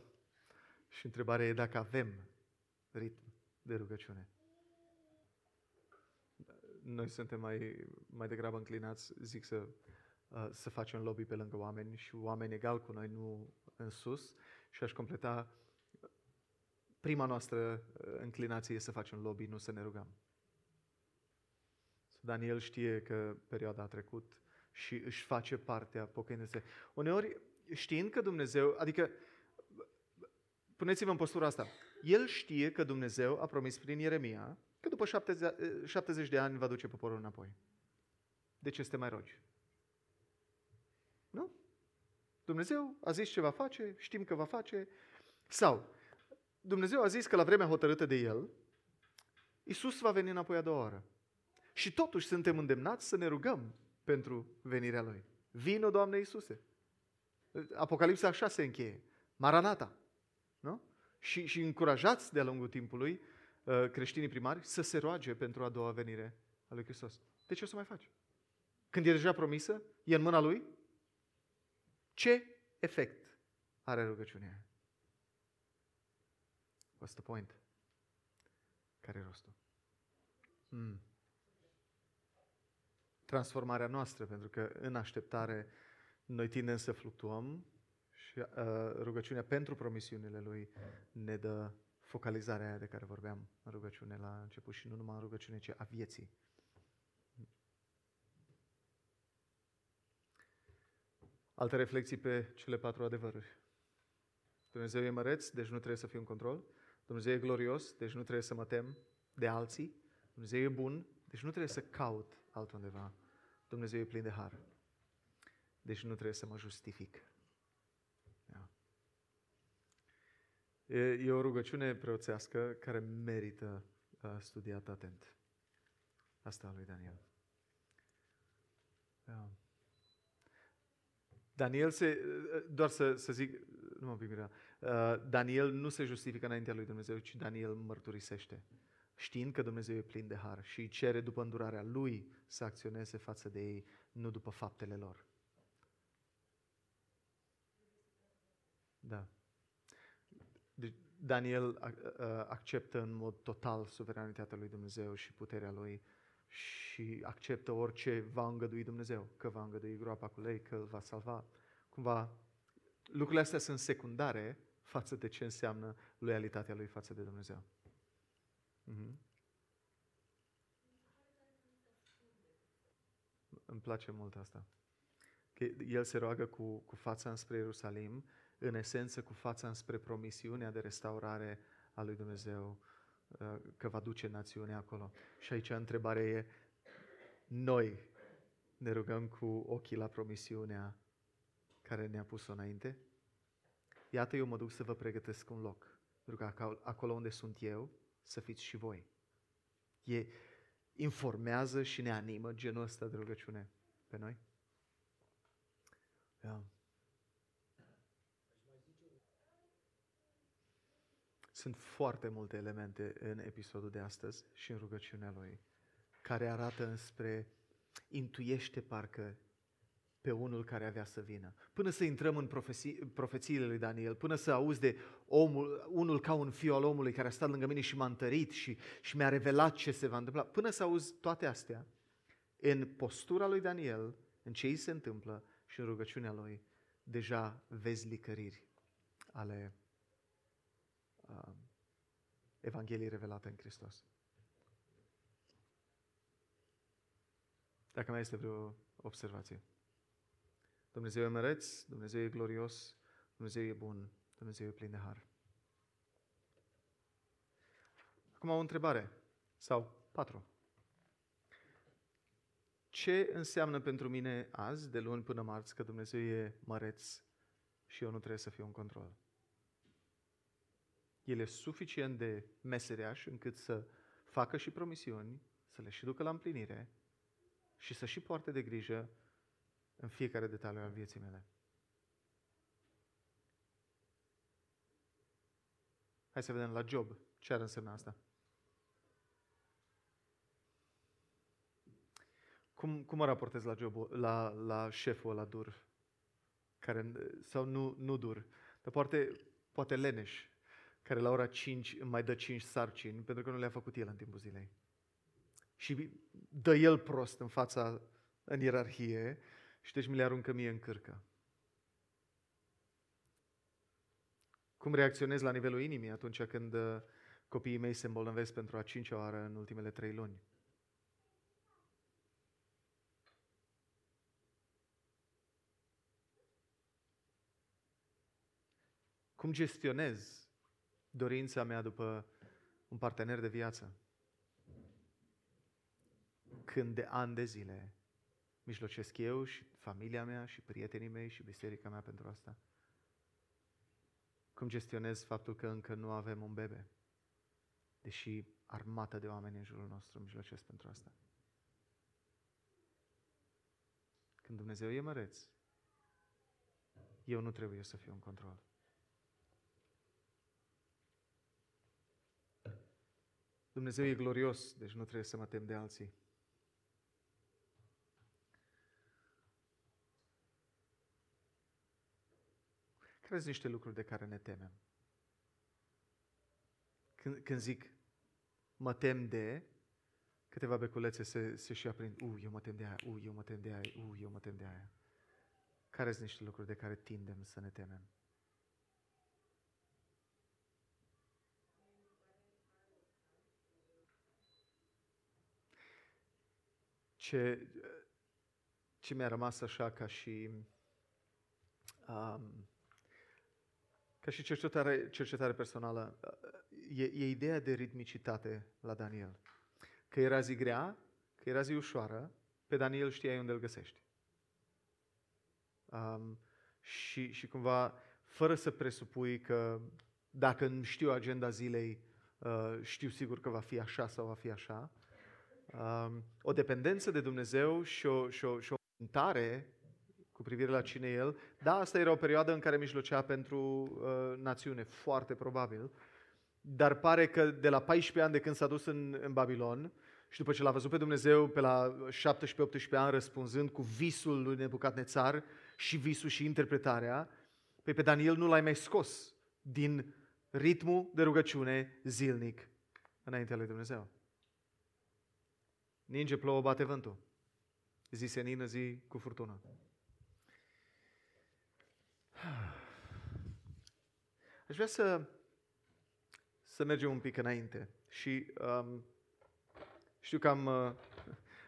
Și întrebarea e dacă avem ritm de rugăciune. Noi suntem mai, mai degrabă înclinați, zic, să, uh, să facem lobby pe lângă oameni și oameni egal cu noi, nu în sus. Și aș completa, prima noastră uh, înclinație e să facem lobby, nu să ne rugăm. Daniel știe că perioada a trecut și își face partea pocăindu-se. Uneori, știind că Dumnezeu, adică, puneți-vă în postura asta, el știe că Dumnezeu a promis prin Ieremia că după 70 de ani va duce poporul înapoi. De ce să te mai rogi? Nu? Dumnezeu a zis ce va face, știm că va face. Sau, Dumnezeu a zis că la vremea hotărâtă de El, Isus va veni înapoi a doua oară. Și totuși suntem îndemnați să ne rugăm pentru venirea Lui. Vino, Doamne Iisuse! Apocalipsa 6 încheie. Maranata. Nu? Și, și încurajați de-a lungul timpului uh, creștinii primari să se roage pentru a doua venire a lui Hristos. De ce o să mai faci? Când e deja promisă, e în mâna Lui, ce efect are rugăciunea What's the point? Care e rostul? Hmm transformarea noastră, pentru că în așteptare noi tindem să fluctuăm și uh, rugăciunea pentru promisiunile Lui ne dă focalizarea aia de care vorbeam în rugăciune la început și nu numai în rugăciune, ci a vieții. Alte reflexii pe cele patru adevăruri. Dumnezeu e măreț, deci nu trebuie să fiu în control. Dumnezeu e glorios, deci nu trebuie să mă tem de alții. Dumnezeu e bun, deci nu trebuie să caut altundeva. Dumnezeu e plin de har. Deci nu trebuie să mă justific. Da. E, e o rugăciune preoțească care merită uh, studiat atent. Asta lui Daniel. Da. Daniel se, uh, doar să, să zic, nu mă pic uh, Daniel nu se justifică înaintea lui Dumnezeu, ci Daniel mărturisește știind că Dumnezeu e plin de har și îi cere după îndurarea Lui să acționeze față de ei, nu după faptele lor. Da. Deci Daniel acceptă în mod total suveranitatea lui Dumnezeu și puterea lui și acceptă orice va îngădui Dumnezeu, că va îngădui groapa cu lei, că îl va salva. Cumva, lucrurile astea sunt secundare față de ce înseamnă loialitatea lui față de Dumnezeu. Mm-hmm. Îmi place mult asta. Că el se roagă cu, cu fața înspre Ierusalim, în esență cu fața înspre promisiunea de restaurare a lui Dumnezeu uh, că va duce națiunea acolo. Și aici întrebarea e, noi ne rugăm cu ochii la promisiunea care ne-a pus-o înainte? Iată, eu mă duc să vă pregătesc un loc. Pentru că acolo unde sunt eu, să fiți și voi. E, informează și ne animă genul ăsta de rugăciune pe noi? Yeah. Sunt foarte multe elemente în episodul de astăzi și în rugăciunea lui care arată înspre, intuiește parcă pe unul care avea să vină. Până să intrăm în profeții, profețiile lui Daniel, până să auzi de omul, unul ca un fiu al omului care a stat lângă mine și m-a întărit și, și mi-a revelat ce se va întâmpla, până să auzi toate astea, în postura lui Daniel, în ce îi se întâmplă și în rugăciunea lui, deja vezi licăriri ale uh, Evangheliei revelate în Hristos. Dacă mai este vreo observație. Dumnezeu e măreț, Dumnezeu e glorios, Dumnezeu e bun, Dumnezeu e plin de har. Acum o întrebare, sau patru. Ce înseamnă pentru mine azi, de luni până marți, că Dumnezeu e măreț și eu nu trebuie să fiu în control? El e suficient de meseriaș încât să facă și promisiuni, să le și ducă la împlinire și să și poarte de grijă în fiecare detaliu al vieții mele. Hai să vedem la job ce ar însemna asta. Cum, cum mă raportez la jobul, la, la șeful la dur? Care, sau nu, nu dur, dar poate, poate leneș, care la ora 5 îmi mai dă 5 sarcini pentru că nu le-a făcut el în timpul zilei. Și dă el prost în fața, în ierarhie și deci mi le aruncă mie în cârcă. Cum reacționez la nivelul inimii atunci când uh, copiii mei se îmbolnăvesc pentru a cincea oară în ultimele trei luni? Cum gestionez dorința mea după un partener de viață? Când de ani de zile mijlocesc eu și familia mea și prietenii mei și biserica mea pentru asta? Cum gestionez faptul că încă nu avem un bebe, deși armată de oameni în jurul nostru mijlocesc pentru asta? Când Dumnezeu e măreț, eu nu trebuie să fiu în control. Dumnezeu e glorios, deci nu trebuie să mă tem de alții. Care sunt niște lucruri de care ne temem? Când, când zic mă tem de, câteva beculețe se, se și aprind. U, eu mă tem de aia, u, eu mă tem de aia, u, eu mă tem de aia. Care sunt niște lucruri de care tindem să ne temem? Ce, ce mi-a rămas așa ca și um, ca și cercetare, cercetare personală, e, e ideea de ritmicitate la Daniel. Că era zi grea, că era zi ușoară, pe Daniel știai unde îl găsești. Um, și, și cumva, fără să presupui că dacă nu știu agenda zilei, uh, știu sigur că va fi așa sau va fi așa, um, o dependență de Dumnezeu și o, și o, și o cu privire la cine el. Da, asta era o perioadă în care mijlocea pentru uh, națiune, foarte probabil. Dar pare că de la 14 ani de când s-a dus în, în Babilon și după ce l-a văzut pe Dumnezeu pe la 17-18 ani răspunzând cu visul lui Nebucadnețar și visul și interpretarea, pe, pe Daniel nu l-ai mai scos din ritmul de rugăciune zilnic înaintea lui Dumnezeu. Ninge, plouă, bate vântul. Zi senină, zi cu furtună. Aș vrea să, să mergem un pic înainte și um, știu că am, uh,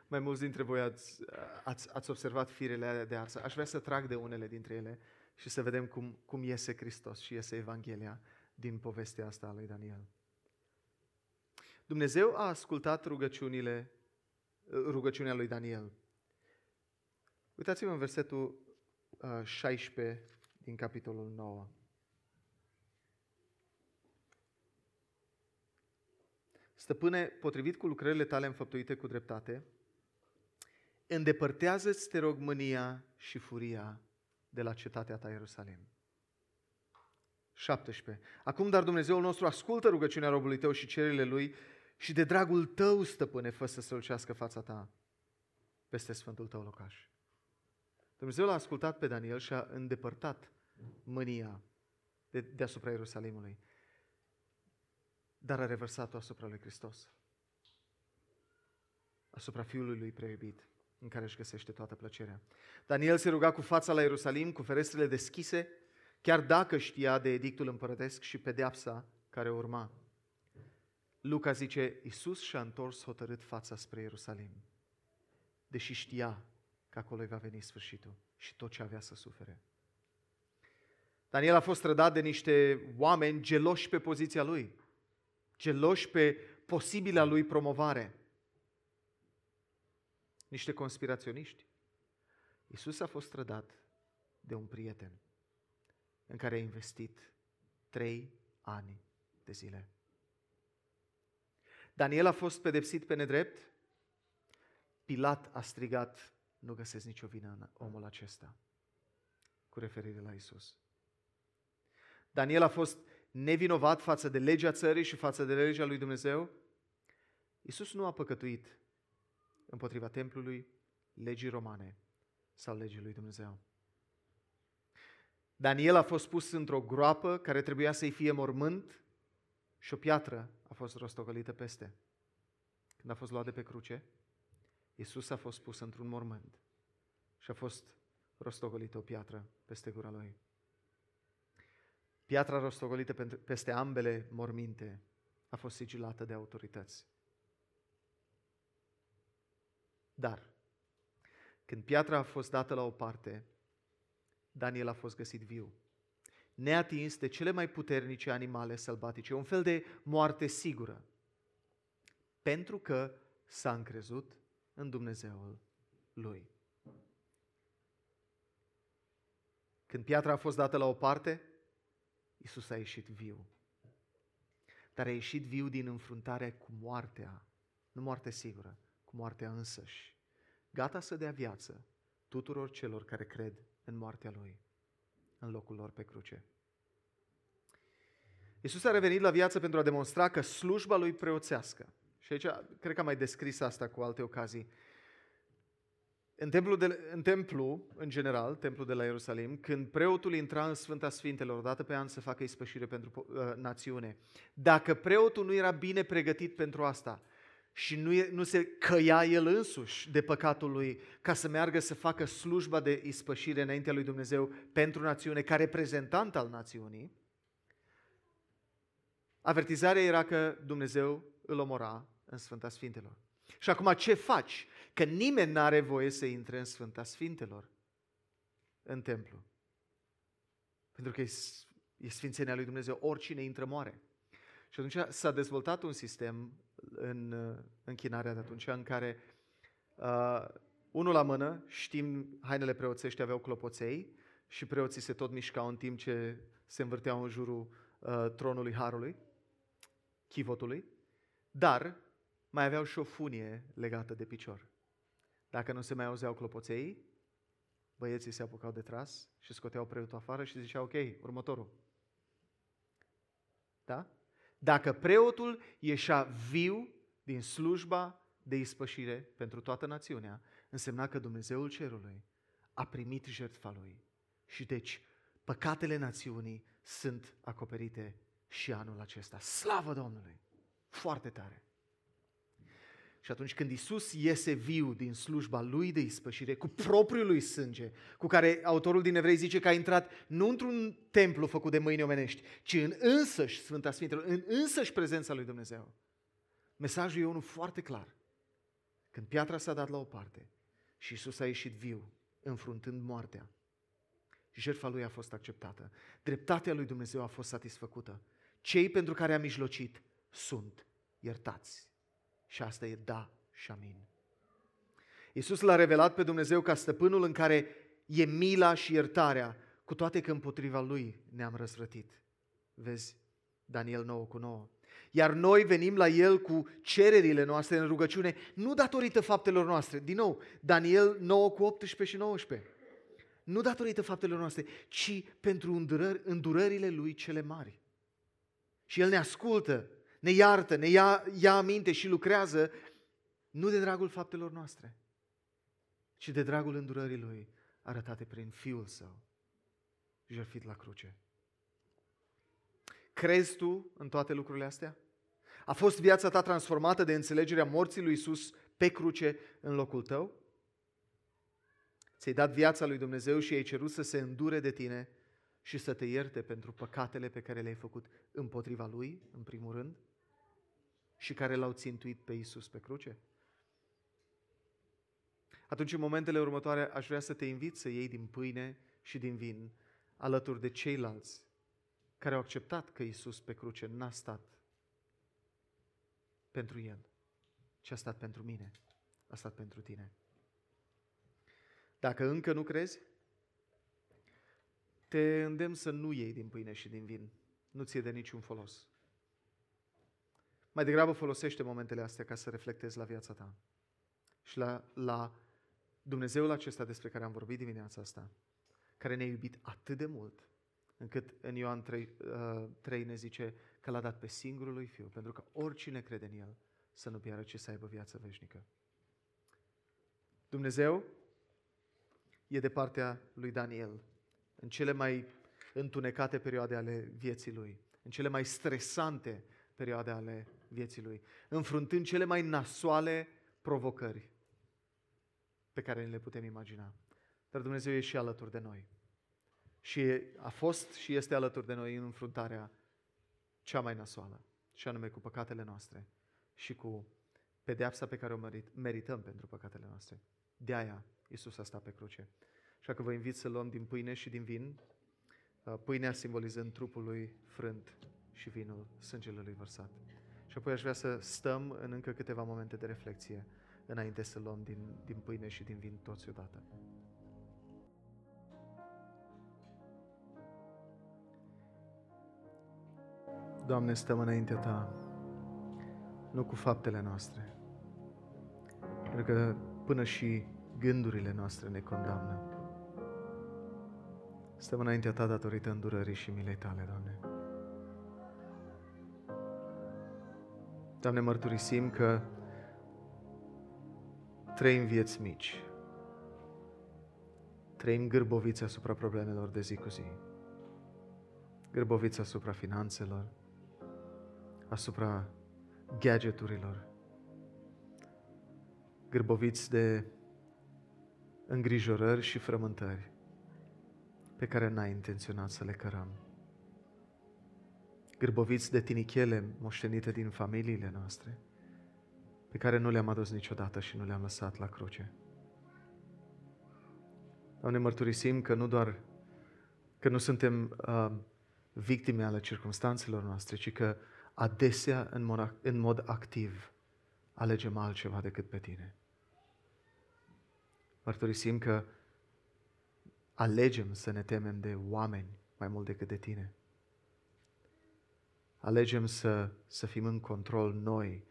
mai mulți dintre voi ați, ați, ați observat firele alea de arsă. Aș vrea să trag de unele dintre ele și să vedem cum, cum iese Hristos și iese Evanghelia din povestea asta a lui Daniel. Dumnezeu a ascultat rugăciunile, rugăciunea lui Daniel. Uitați-vă în versetul 16 din capitolul 9. Stăpâne, potrivit cu lucrările tale înfăptuite cu dreptate, îndepărtează-ți, te rog, mânia și furia de la cetatea ta Ierusalim. 17. Acum, dar Dumnezeul nostru ascultă rugăciunea robului tău și cererile lui și de dragul tău, stăpâne, fă să strălucească fața ta peste sfântul tău locaș. Dumnezeu l-a ascultat pe Daniel și a îndepărtat mânia de, deasupra Ierusalimului, dar a revărsat-o asupra lui Hristos, asupra Fiului lui preiubit, în care își găsește toată plăcerea. Daniel se ruga cu fața la Ierusalim, cu ferestrele deschise, chiar dacă știa de edictul împărătesc și pedeapsa care urma. Luca zice, Iisus și-a întors hotărât fața spre Ierusalim, deși știa că acolo îi va veni sfârșitul și tot ce avea să sufere. Daniel a fost trădat de niște oameni geloși pe poziția lui, geloși pe posibila lui promovare, niște conspiraționiști. Iisus a fost trădat de un prieten în care a investit trei ani de zile. Daniel a fost pedepsit pe nedrept, Pilat a strigat, nu găsesc nicio vină în omul acesta, cu referire la Isus. Daniel a fost nevinovat față de legea țării și față de legea lui Dumnezeu. Isus nu a păcătuit împotriva templului, legii romane sau legii lui Dumnezeu. Daniel a fost pus într-o groapă care trebuia să-i fie mormânt și o piatră a fost rostogolită peste. Când a fost luat de pe cruce, Iisus a fost pus într-un mormânt și a fost rostogolită o piatră peste gura lui. Piatra rostogolită peste ambele morminte a fost sigilată de autorități. Dar, când piatra a fost dată la o parte, Daniel a fost găsit viu, neatins de cele mai puternice animale sălbatice, un fel de moarte sigură, pentru că s-a încrezut în Dumnezeul lui. Când piatra a fost dată la o parte, Isus a ieșit viu. Dar a ieșit viu din înfruntare cu moartea, nu moarte sigură, cu moartea însăși, gata să dea viață tuturor celor care cred în moartea Lui, în locul lor pe cruce. Iisus a revenit la viață pentru a demonstra că slujba Lui preoțească, și aici cred că am mai descris asta cu alte ocazii, în templu, de, în templu, în general, templul de la Ierusalim, când preotul intra în Sfânta Sfintelor, o dată pe an să facă ispășire pentru uh, națiune, dacă preotul nu era bine pregătit pentru asta, și nu, e, nu se căia el însuși de păcatul lui ca să meargă să facă slujba de ispășire înaintea lui Dumnezeu pentru națiune, ca reprezentant al națiunii, avertizarea era că Dumnezeu îl omora în Sfânta Sfintelor. Și acum ce faci? Că nimeni nu are voie să intre în Sfânta Sfintelor, în templu. Pentru că e, e Sfințenia lui Dumnezeu, oricine intră moare. Și atunci s-a dezvoltat un sistem în uh, închinarea de atunci în care uh, unul la mână, știm, hainele preoțești aveau clopoței și preoții se tot mișcau în timp ce se învârteau în jurul uh, tronului Harului, chivotului, dar mai aveau și o funie legată de picior. Dacă nu se mai auzeau clopoței, băieții se apucau de tras și scoteau preotul afară și ziceau, ok, următorul. Da? Dacă preotul ieșea viu din slujba de ispășire pentru toată națiunea, însemna că Dumnezeul Cerului a primit jertfa lui. Și deci păcatele națiunii sunt acoperite și anul acesta. Slavă Domnului! Foarte tare! Și atunci când Isus iese viu din slujba lui de ispășire, cu propriul lui sânge, cu care autorul din Evrei zice că a intrat nu într-un templu făcut de mâini omenești, ci în însăși Sfânta Sfintelor, în însăși prezența lui Dumnezeu. Mesajul e unul foarte clar. Când piatra s-a dat la o parte și Isus a ieșit viu, înfruntând moartea, jertfa lui a fost acceptată. Dreptatea lui Dumnezeu a fost satisfăcută. Cei pentru care a mijlocit sunt iertați. Și asta e da și amin. Iisus l-a revelat pe Dumnezeu ca stăpânul în care e mila și iertarea, cu toate că împotriva lui ne-am răsrătit. Vezi, Daniel 9 cu 9. Iar noi venim la El cu cererile noastre în rugăciune, nu datorită faptelor noastre. Din nou, Daniel 9 cu 18 și 19. Nu datorită faptelor noastre, ci pentru îndurări, îndurările Lui cele mari. Și El ne ascultă, ne iartă, ne ia, ia aminte și lucrează nu de dragul faptelor noastre, ci de dragul îndurării Lui arătate prin Fiul Său, jertfit la cruce. Crezi tu în toate lucrurile astea? A fost viața ta transformată de înțelegerea morții lui Isus pe cruce în locul tău? Ți-ai dat viața lui Dumnezeu și ai cerut să se îndure de tine și să te ierte pentru păcatele pe care le-ai făcut împotriva Lui, în primul rând, și care l-au țintuit pe Isus pe cruce? Atunci, în momentele următoare, aș vrea să te invit să iei din pâine și din vin alături de ceilalți care au acceptat că Isus pe cruce n-a stat pentru El, ci a stat pentru mine, a stat pentru tine. Dacă încă nu crezi, te îndemn să nu iei din pâine și din vin. Nu ți-e de niciun folos. Mai degrabă folosește momentele astea ca să reflectezi la viața ta și la, la Dumnezeul acesta despre care am vorbit dimineața asta, care ne-a iubit atât de mult, încât în Ioan 3, uh, 3 ne zice că l-a dat pe singurul lui Fiu, pentru că oricine crede în El să nu piară, ci să aibă viață veșnică. Dumnezeu e de partea lui Daniel în cele mai întunecate perioade ale vieții lui, în cele mai stresante perioade ale vieții lui, înfruntând cele mai nasoale provocări pe care le putem imagina. Dar Dumnezeu e și alături de noi. Și a fost și este alături de noi în înfruntarea cea mai nasoală, și anume cu păcatele noastre și cu pedeapsa pe care o merităm pentru păcatele noastre. De aia Iisus a stat pe cruce. Așa că vă invit să luăm din pâine și din vin, uh, pâinea simbolizând trupul lui frânt și vinul sângelui lui vărsat. Și apoi aș vrea să stăm în încă câteva momente de reflexie înainte să luăm din, din pâine și din vin toți odată. Doamne, stăm înaintea Ta, nu cu faptele noastre, pentru că până și gândurile noastre ne condamnă. Stăm înaintea Ta datorită îndurării și milei Tale, Doamne. Doamne, mărturisim că trăim vieți mici, trăim gârboviți asupra problemelor de zi cu zi, gârboviți asupra finanțelor, asupra gadgeturilor, gârboviți de îngrijorări și frământări pe care n-ai intenționat să le cărăm. Gârboviți de tinichele moștenite din familiile noastre, pe care nu le-am adus niciodată și nu le-am lăsat la cruce. Doamne, mărturisim că nu doar că nu suntem uh, victime ale circunstanțelor noastre, ci că adesea, în mod, în mod activ, alegem altceva decât pe Tine. Mărturisim că alegem să ne temem de oameni mai mult decât de Tine. Alegem să, să fim în control noi,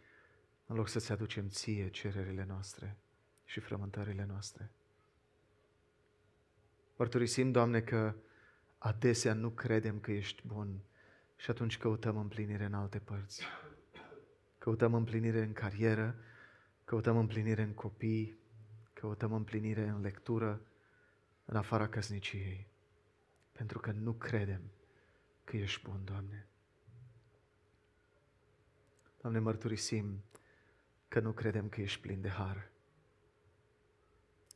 în loc să-ți aducem ție cererile noastre și frământările noastre. Mărturisim, Doamne, că adesea nu credem că ești bun și atunci căutăm împlinire în alte părți. Căutăm împlinire în carieră, căutăm împlinire în copii, căutăm împlinire în lectură, în afara căsniciei, pentru că nu credem că ești bun, Doamne. Doamne, mărturisim că nu credem că ești plin de har.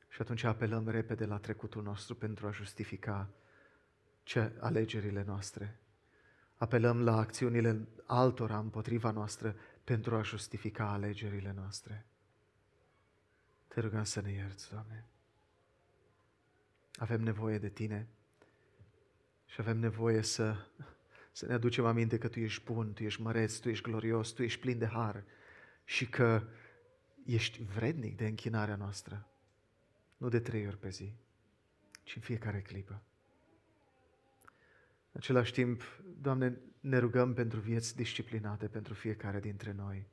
Și atunci apelăm repede la trecutul nostru pentru a justifica ce alegerile noastre. Apelăm la acțiunile altora împotriva noastră pentru a justifica alegerile noastre. Te rugăm să ne ierți, Doamne. Avem nevoie de Tine și avem nevoie să, să ne aducem aminte că Tu ești bun, Tu ești măreț, Tu ești glorios, Tu ești plin de har și că ești vrednic de închinarea noastră. Nu de trei ori pe zi, ci în fiecare clipă. În același timp, Doamne, ne rugăm pentru vieți disciplinate pentru fiecare dintre noi.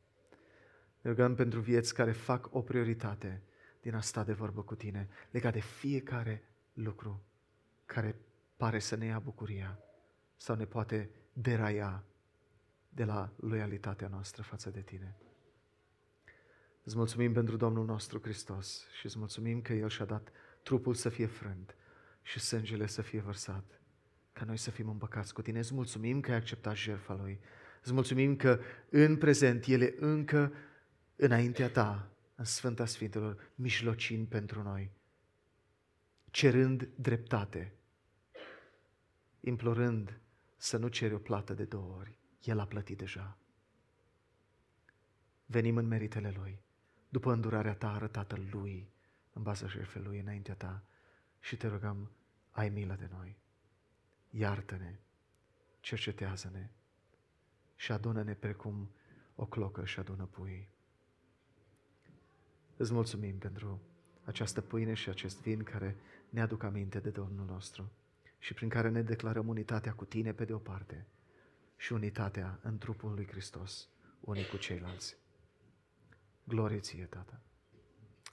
Ne rugăm pentru vieți care fac o prioritate din a sta de vorbă cu Tine, legat de fiecare lucru care pare să ne ia bucuria sau ne poate deraia de la loialitatea noastră față de Tine. Îți mulțumim pentru Domnul nostru Hristos și îți mulțumim că El și-a dat trupul să fie frânt și sângele să fie vărsat, ca noi să fim împăcați cu Tine. Îți mulțumim că ai acceptat jertfa Lui. Îți mulțumim că în prezent El e încă înaintea Ta, în Sfânta Sfintelor, mijlocind pentru noi, cerând dreptate, implorând să nu ceri o plată de două ori. El a plătit deja. Venim în meritele Lui, după îndurarea Ta arătată Lui, în baza jertfei Lui înaintea Ta și te rugăm, ai milă de noi. Iartă-ne, cercetează-ne și adună-ne precum o clocă și adună puii. Îți mulțumim pentru această pâine și acest vin care ne aduc aminte de Domnul nostru și prin care ne declarăm unitatea cu Tine pe de o parte și unitatea în trupul lui Hristos, unii cu ceilalți. Glorie ție, Tată,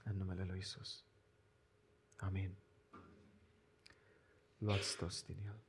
în numele lui Isus. Amin. Luați toți din el.